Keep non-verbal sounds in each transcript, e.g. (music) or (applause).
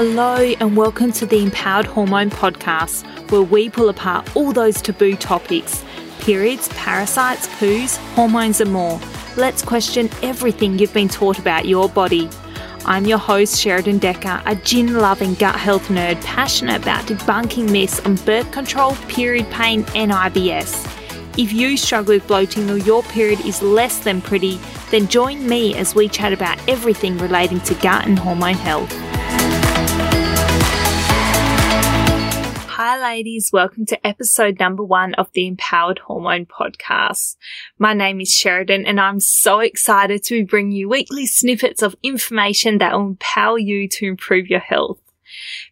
Hello, and welcome to the Empowered Hormone Podcast, where we pull apart all those taboo topics periods, parasites, poos, hormones, and more. Let's question everything you've been taught about your body. I'm your host, Sheradyn Dekker, a gin loving gut health nerd passionate about debunking myths on birth control, period pain, and IBS. If you struggle with bloating or your period is less than pretty, then join me as we chat about everything relating to gut and hormone health. Ladies. Welcome to episode number one of the Empowered Hormone Podcast. My name is Sheradyn, and I'm so excited to bring you weekly snippets of information that will empower you to improve your health.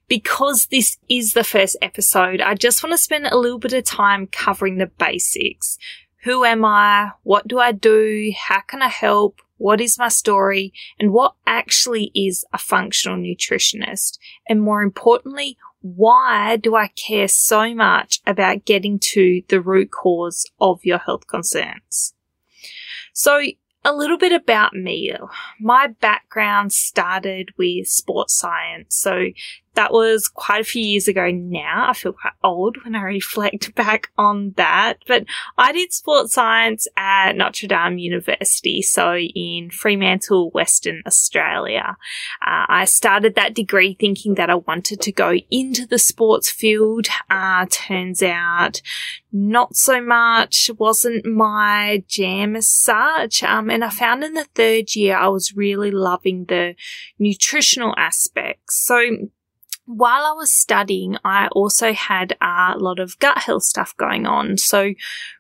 Because this is the first episode, I just want to spend a little bit of time covering the basics. Who am I? What do I do? How can I help? What is my story? And what actually is a functional nutritionist? And more importantly, why do I care so much about getting to the root cause of your health concerns? So a little bit about me. My background started with sports science. So that was quite a few years ago now. I feel quite old when I reflect (laughs) back on that. But I did sports science at Notre Dame University, so in Fremantle, Western Australia. Uh, I started that degree thinking that I wanted to go into the sports field. Uh, turns out not so much, wasn't my jam as such. Um, and I found in the third year I was really loving the nutritional aspects. So while I was studying, I also had a lot of gut health stuff going on. So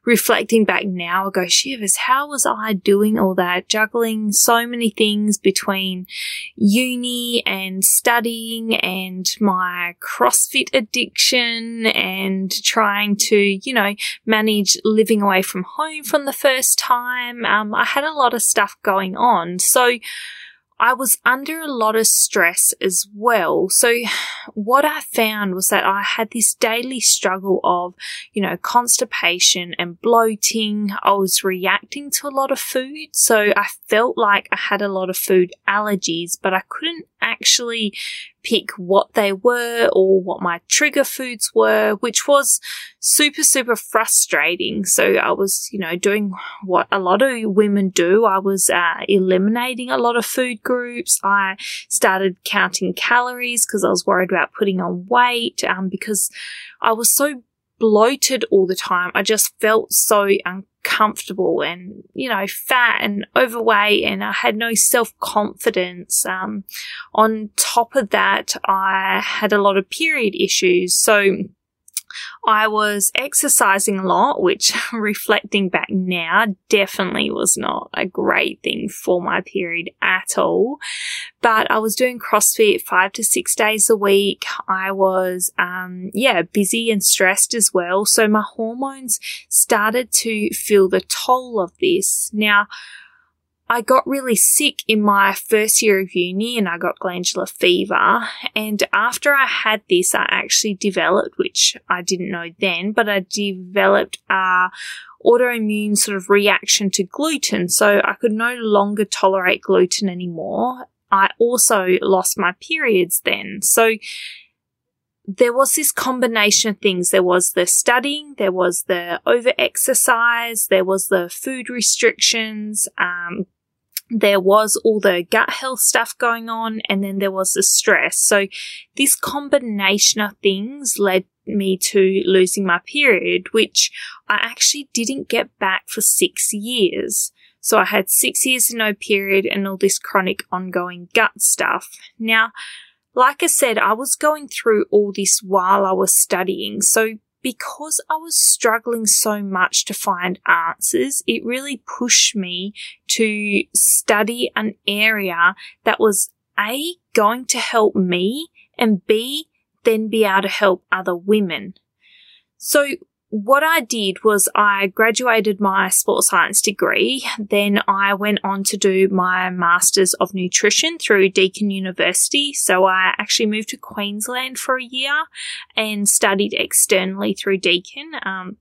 reflecting back now, I go, shivers, how was I doing all that? Juggling so many things between uni and studying and my CrossFit addiction and trying to, you know, manage living away from home from the first time. Um, I had a lot of stuff going on. So, I was under a lot of stress as well. So what I found was that I had this daily struggle of, you know, constipation and bloating. I was reacting to a lot of food. So I felt like I had a lot of food allergies, but I couldn't actually pick what they were or what my trigger foods were, which was super, super frustrating. So I was, you know, doing what a lot of women do. I was uh, eliminating a lot of food groups. I started counting calories because I was worried about putting on weight um, because I was so bloated all the time. I just felt so uncomfortable and, you know, fat and overweight and I had no self confidence. Um, on top of that, I had a lot of period issues. So, I was exercising a lot, which (laughs) reflecting back now definitely was not a great thing for my period at all. But I was doing CrossFit five to six days a week. I was, um, yeah, busy and stressed as well. So my hormones started to feel the toll of this. Now, I got really sick in my first year of uni and I got glandular fever. And after I had this, I actually developed, which I didn't know then, but I developed a autoimmune sort of reaction to gluten. So I could no longer tolerate gluten anymore. I also lost my periods then. So there was this combination of things. There was the studying, there was the over exercise, there was the food restrictions, um, there was all the gut health stuff going on and then there was the stress. So this combination of things led me to losing my period, which I actually didn't get back for six years. So I had six years of no period and all this chronic ongoing gut stuff. Now, like I said, I was going through all this while I was studying. So because I was struggling so much to find answers, it really pushed me to study an area that was A, going to help me, and B, then be able to help other women. So what I did was I graduated my sports science degree. Then I went on to do my Masters of Nutrition through Deakin University. So I actually moved to Queensland for a year and studied externally through Deakin. Um,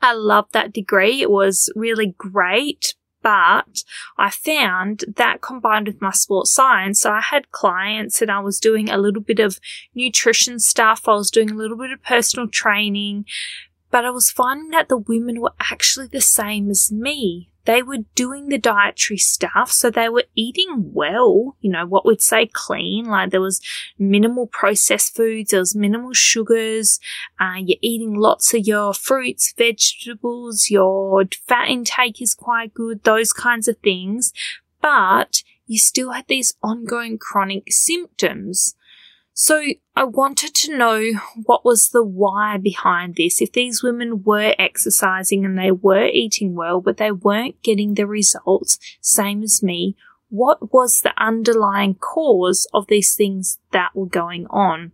I loved that degree. It was really great, But I found that combined with my sports science, so I had clients and I was doing a little bit of nutrition stuff, I was doing a little bit of personal training, but I was finding that the women were actually the same as me. They were doing the dietary stuff, so they were eating well, you know, what we'd say clean, like there was minimal processed foods, there was minimal sugars, uh, you're eating lots of your fruits, vegetables, your fat intake is quite good, those kinds of things, but you still had these ongoing chronic symptoms. So I wanted to know what was the why behind this. If these women were exercising and they were eating well, but they weren't getting the results, same as me, what was the underlying cause of these things that were going on?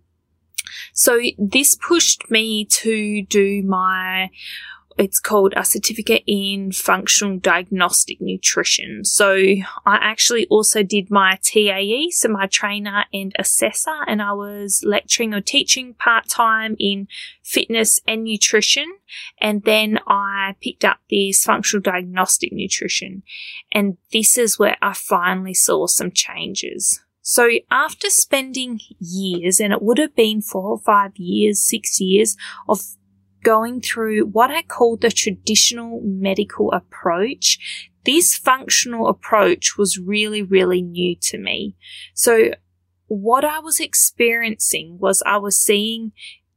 So this pushed me to do my it's called a certificate in functional diagnostic nutrition. So I actually also did my TAE, so my trainer and assessor, and I was lecturing or teaching part time in fitness and nutrition. And then I picked up this functional diagnostic nutrition. And this is where I finally saw some changes. So after spending years, and it would have been four or five years, six years of going through what I call the traditional medical approach. This functional approach was really, really new to me. So what I was experiencing was I was seeing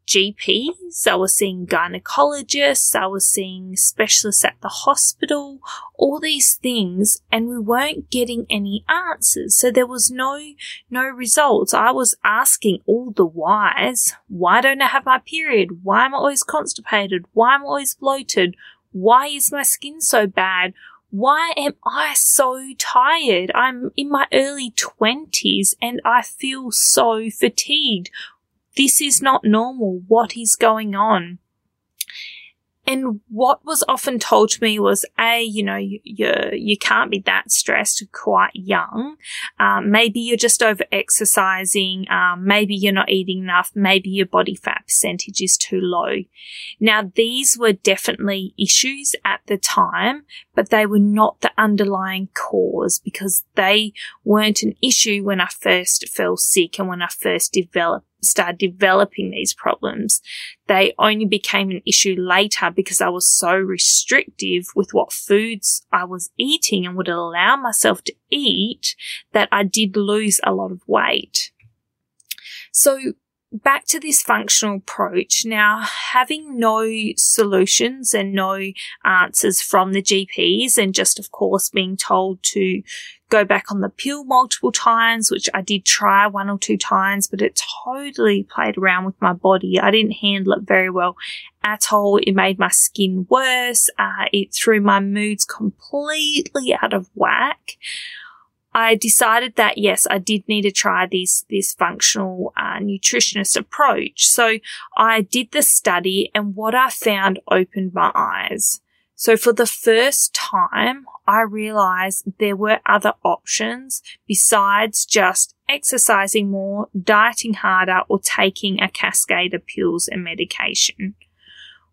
GPs, I was seeing gynecologists, I was seeing specialists at the hospital, all these things, and we weren't getting any answers. So there was no, no results. I was asking all the whys. Why don't I have my period? Why am I always constipated? Why am I always bloated? Why is my skin so bad? Why am I so tired? I'm in my early twenties and I feel so fatigued. This is not normal. What is going on? And what was often told to me was, a, you know, you you, can't be that stressed quite young. Um, maybe you're just over exercising. Um, maybe you're not eating enough. Maybe your body fat percentage is too low. Now, these were definitely issues at the time, but they were not the underlying cause because they weren't an issue when I first fell sick and when I first developed started developing these problems. They only became an issue later because I was so restrictive with what foods I was eating and would allow myself to eat that I did lose a lot of weight. So back to this functional approach. Now, having no solutions and no answers from the GPs and just, of course, being told to go back on the pill multiple times, which I did try one or two times, but it totally played around with my body. I didn't handle it very well at all. It made my skin worse. Uh, it threw my moods completely out of whack. I decided that yes, I did need to try this this functional uh, nutritionist approach. So I did the study, and what I found opened my eyes. So for the first time, I realized there were other options besides just exercising more, dieting harder, or taking a cascade of pills and medication.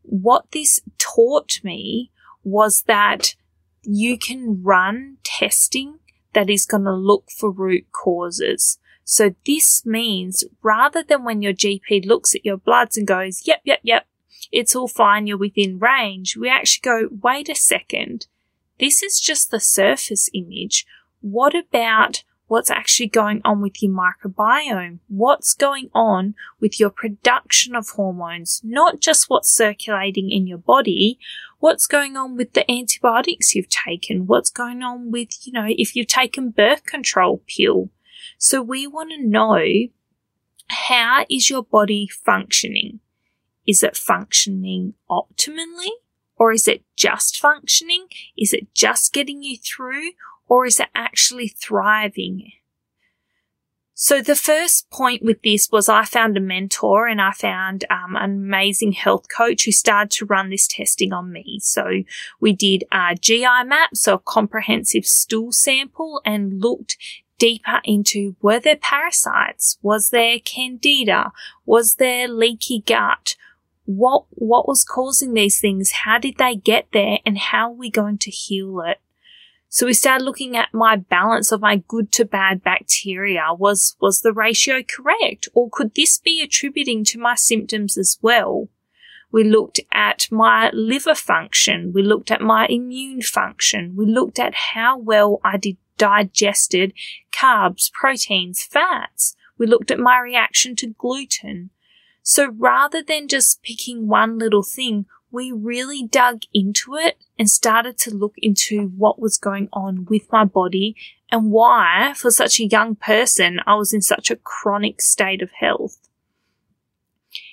What this taught me was that you can run testing that is going to look for root causes. So this means rather than when your GP looks at your bloods and goes, yep, yep, yep, it's all fine, you're within range, we actually go, wait a second, this is just the surface image. What about what's actually going on with your microbiome? What's going on with your production of hormones? Not just what's circulating in your body, what's going on with the antibiotics you've taken? What's going on with, you know, if you've taken birth control pill? So we want to know how is your body functioning? Is it functioning optimally? Or is it just functioning? Is it just getting you through? Or is it actually thriving? So the first point with this was I found a mentor and I found um, an amazing health coach who started to run this testing on me. So we did a GI map, so a comprehensive stool sample and looked deeper into were there parasites? Was there candida? Was there leaky gut? what what was causing these things how did they get there and how are we going to heal it So we started looking at my balance of my good to bad bacteria. Was, was the ratio correct? Or could this be attributing to my symptoms as well? We looked at my liver function. We looked at my immune function. We looked at how well I did digested carbs, proteins, fats. We looked at my reaction to gluten. So rather than just picking one little thing, we really dug into it and started to look into what was going on with my body and why, for such a young person, I was in such a chronic state of health.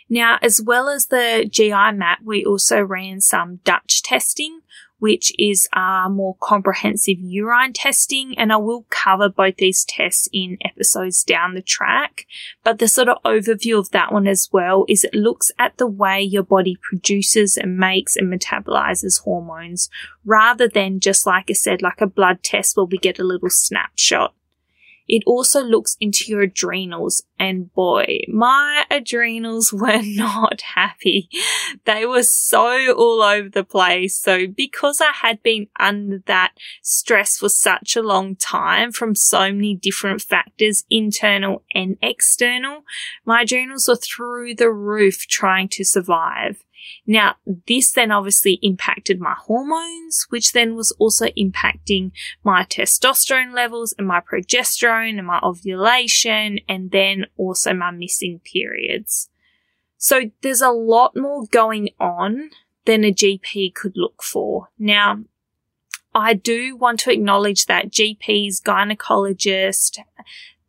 Now, as well as the GI map, we also ran some Dutch testing, which is a more comprehensive urine testing. And I will cover both these tests in episodes down the track. But the sort of overview of that one as well is it looks at the way your body produces and makes and metabolizes hormones rather than just like I said, like a blood test where we get a little snapshot. It also looks into your adrenals and boy, my adrenals (laughs) were not happy. They were so all over the place. So because I had been under that stress for such a long time from so many different factors, internal and external, my adrenals were through the roof trying to survive. Now, this then obviously impacted my hormones, which then was also impacting my testosterone levels and my progesterone and my ovulation, and then also my missing periods. So there's a lot more going on than a GP could look for. Now, I do want to acknowledge that GPs, gynecologists,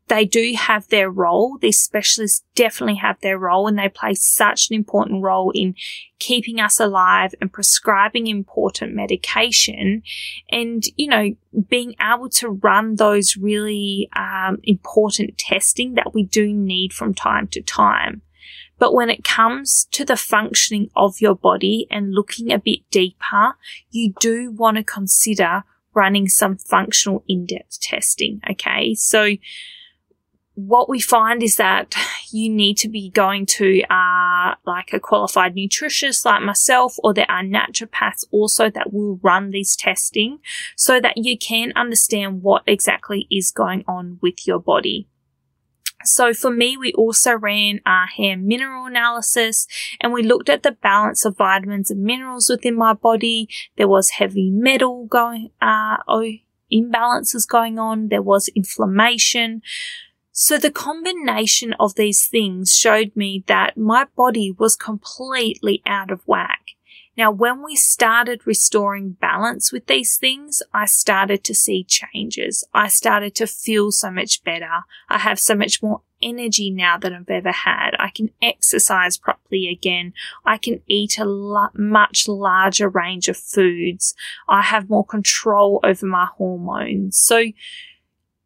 they do have their role. These specialists definitely have their role and they play such an important role in keeping us alive and prescribing important medication and, you know, being able to run those really um, important testing that we do need from time to time. But when it comes to the functioning of your body and looking a bit deeper, you do want to consider running some functional in-depth testing. Okay. So, what we find is that you need to be going to uh, like a qualified nutritionist like myself or there are naturopaths also that will run these testing so that you can understand what exactly is going on with your body. So for me, we also ran our hair mineral analysis and we looked at the balance of vitamins and minerals within my body. There was heavy metal going, uh, imbalances going on. There was inflammation. So the combination of these things showed me that my body was completely out of whack. Now, when we started restoring balance with these things, I started to see changes. I started to feel so much better. I have so much more energy now than I've ever had. I can exercise properly again. I can eat a lo- much larger range of foods. I have more control over my hormones. So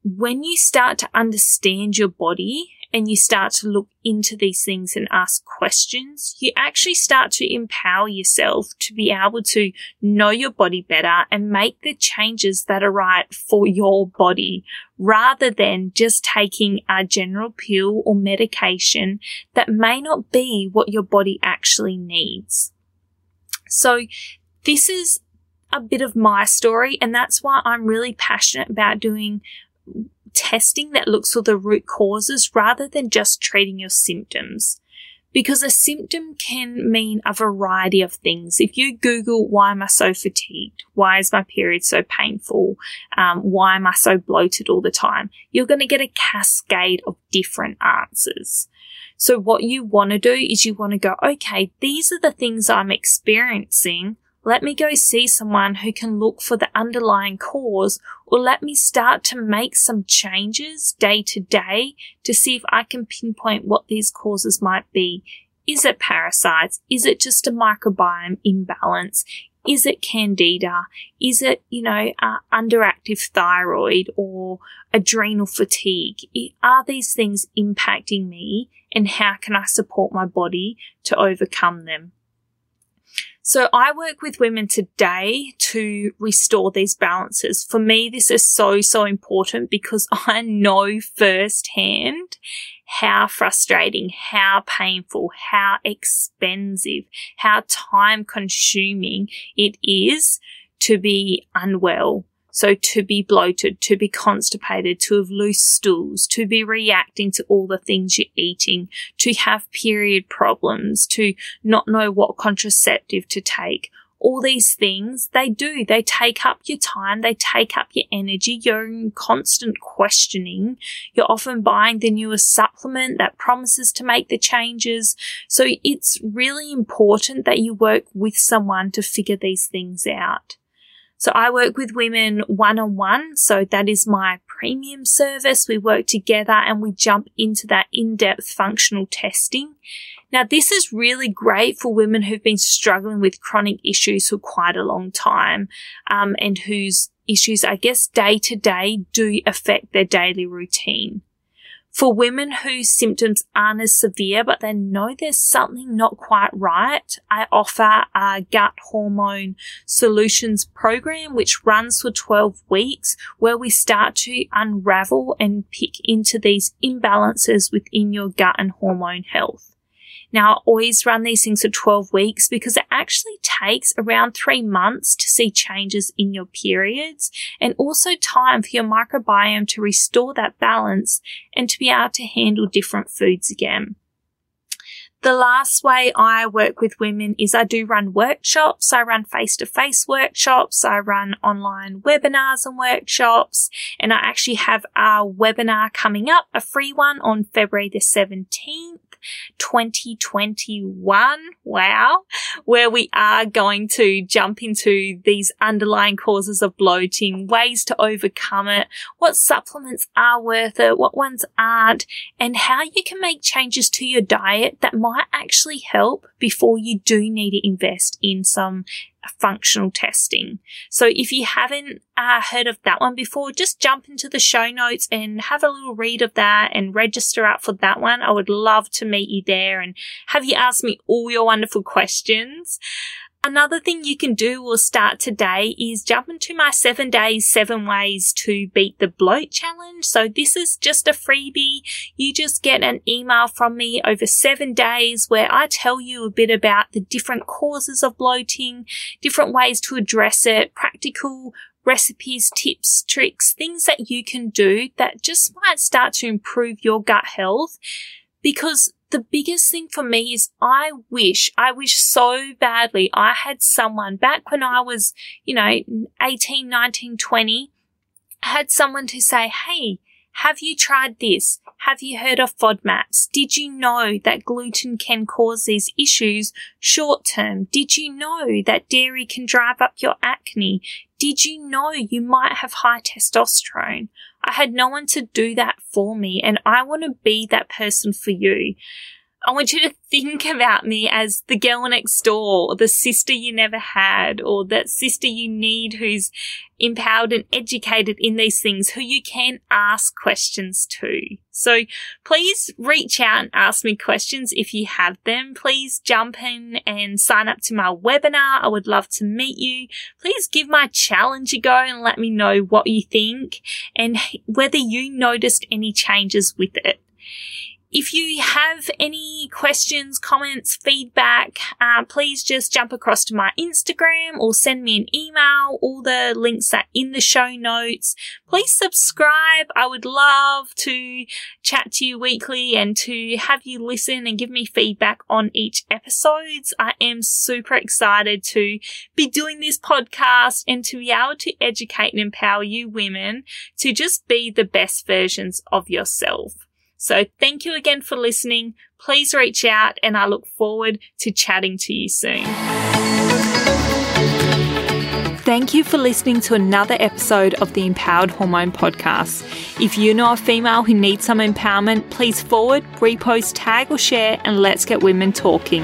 when you start to understand your body and you start to look into these things and ask questions, you actually start to empower yourself to be able to know your body better and make the changes that are right for your body rather than just taking a general pill or medication that may not be what your body actually needs. So this is a bit of my story and that's why I'm really passionate about doing testing that looks for the root causes rather than just treating your symptoms. Because a symptom can mean a variety of things. If you Google, why am I so fatigued? Why is my period so painful? Um, why am I so bloated all the time? You're going to get a cascade of different answers. So what you want to do is you want to go, okay, these are the things I'm experiencing. Let me go see someone who can look for the underlying cause or let me start to make some changes day to day to see if I can pinpoint what these causes might be. Is it parasites? Is it just a microbiome imbalance? Is it candida? Is it, you know, uh, underactive thyroid or adrenal fatigue? Are these things impacting me and how can I support my body to overcome them? So I work with women today to restore these balances. For me, this is so, so important because (laughs) I know firsthand how frustrating, how painful, how expensive, how time consuming it is to be unwell. So to be bloated, to be constipated, to have loose stools, to be reacting to all the things you're eating, to have period problems, to not know what contraceptive to take, all these things, they do. They take up your time. They take up your energy. You're in constant questioning. You're often buying the newest supplement that promises to make the changes. So it's really important that you work with someone to figure these things out. So I work with women one on one. So that is my premium service. We work together and we jump into that in-depth functional testing. Now, this is really great for women who've been struggling with chronic issues for quite a long time, um, and whose issues, I guess, day to day do affect their daily routine. For women whose symptoms aren't as severe, but they know there's something not quite right, I offer a gut hormone solutions program, which runs for 12 weeks, where we start to unravel and pick into these imbalances within your gut and hormone health. Now, I always run these things for 12 weeks because it actually takes around three months to see changes in your periods and also time for your microbiome to restore that balance and to be able to handle different foods again. The last way I work with women is I do run workshops. I run face to face workshops. I run online webinars and workshops. And I actually have a webinar coming up, a free one on February the 17th. 2021. Wow. Where we are going to jump into these underlying causes of bloating, ways to overcome it, what supplements are worth it, what ones aren't, and how you can make changes to your diet that might actually help before you do need to invest in some functional testing. So if you haven't uh, heard of that one before, just jump into the show notes and have a little read of that and register up for that one. I would love to meet you there and have you ask me all your wonderful questions. Another thing you can do or start today is jump into my seven days, seven ways to beat the bloat challenge. So this is just a freebie. You just get an email from me over seven days where I tell you a bit about the different causes of bloating, different ways to address it, practical recipes, tips, tricks, things that you can do that just might start to improve your gut health because the biggest thing for me is I wish, I wish so badly I had someone back when I was, you know, 18, 19, 20, had someone to say, Hey, have you tried this? Have you heard of FODMAPs? Did you know that gluten can cause these issues short term? Did you know that dairy can drive up your acne? Did you know you might have high testosterone? I had no one to do that for me, and I want to be that person for you. I want you to think about me as the girl next door, or the sister you never had, or that sister you need who's empowered and educated in these things, who you can ask questions to. So please reach out and ask me questions if you have them. Please jump in and sign up to my webinar. I would love to meet you. Please give my challenge a go and let me know what you think and whether you noticed any changes with it. If you have any questions, comments, feedback, uh, please just jump across to my Instagram or send me an email. All the links are in the show notes. Please subscribe. I would love to chat to you weekly and to have you listen and give me feedback on each episodes. I am super excited to be doing this podcast and to be able to educate and empower you women to just be the best versions of yourself. So thank you again for listening. Please reach out and I look forward to chatting to you soon. Thank you for listening to another episode of the Empowered Hormone Podcast. If you know a female who needs some empowerment, please forward, repost, tag, or share, and let's get women talking.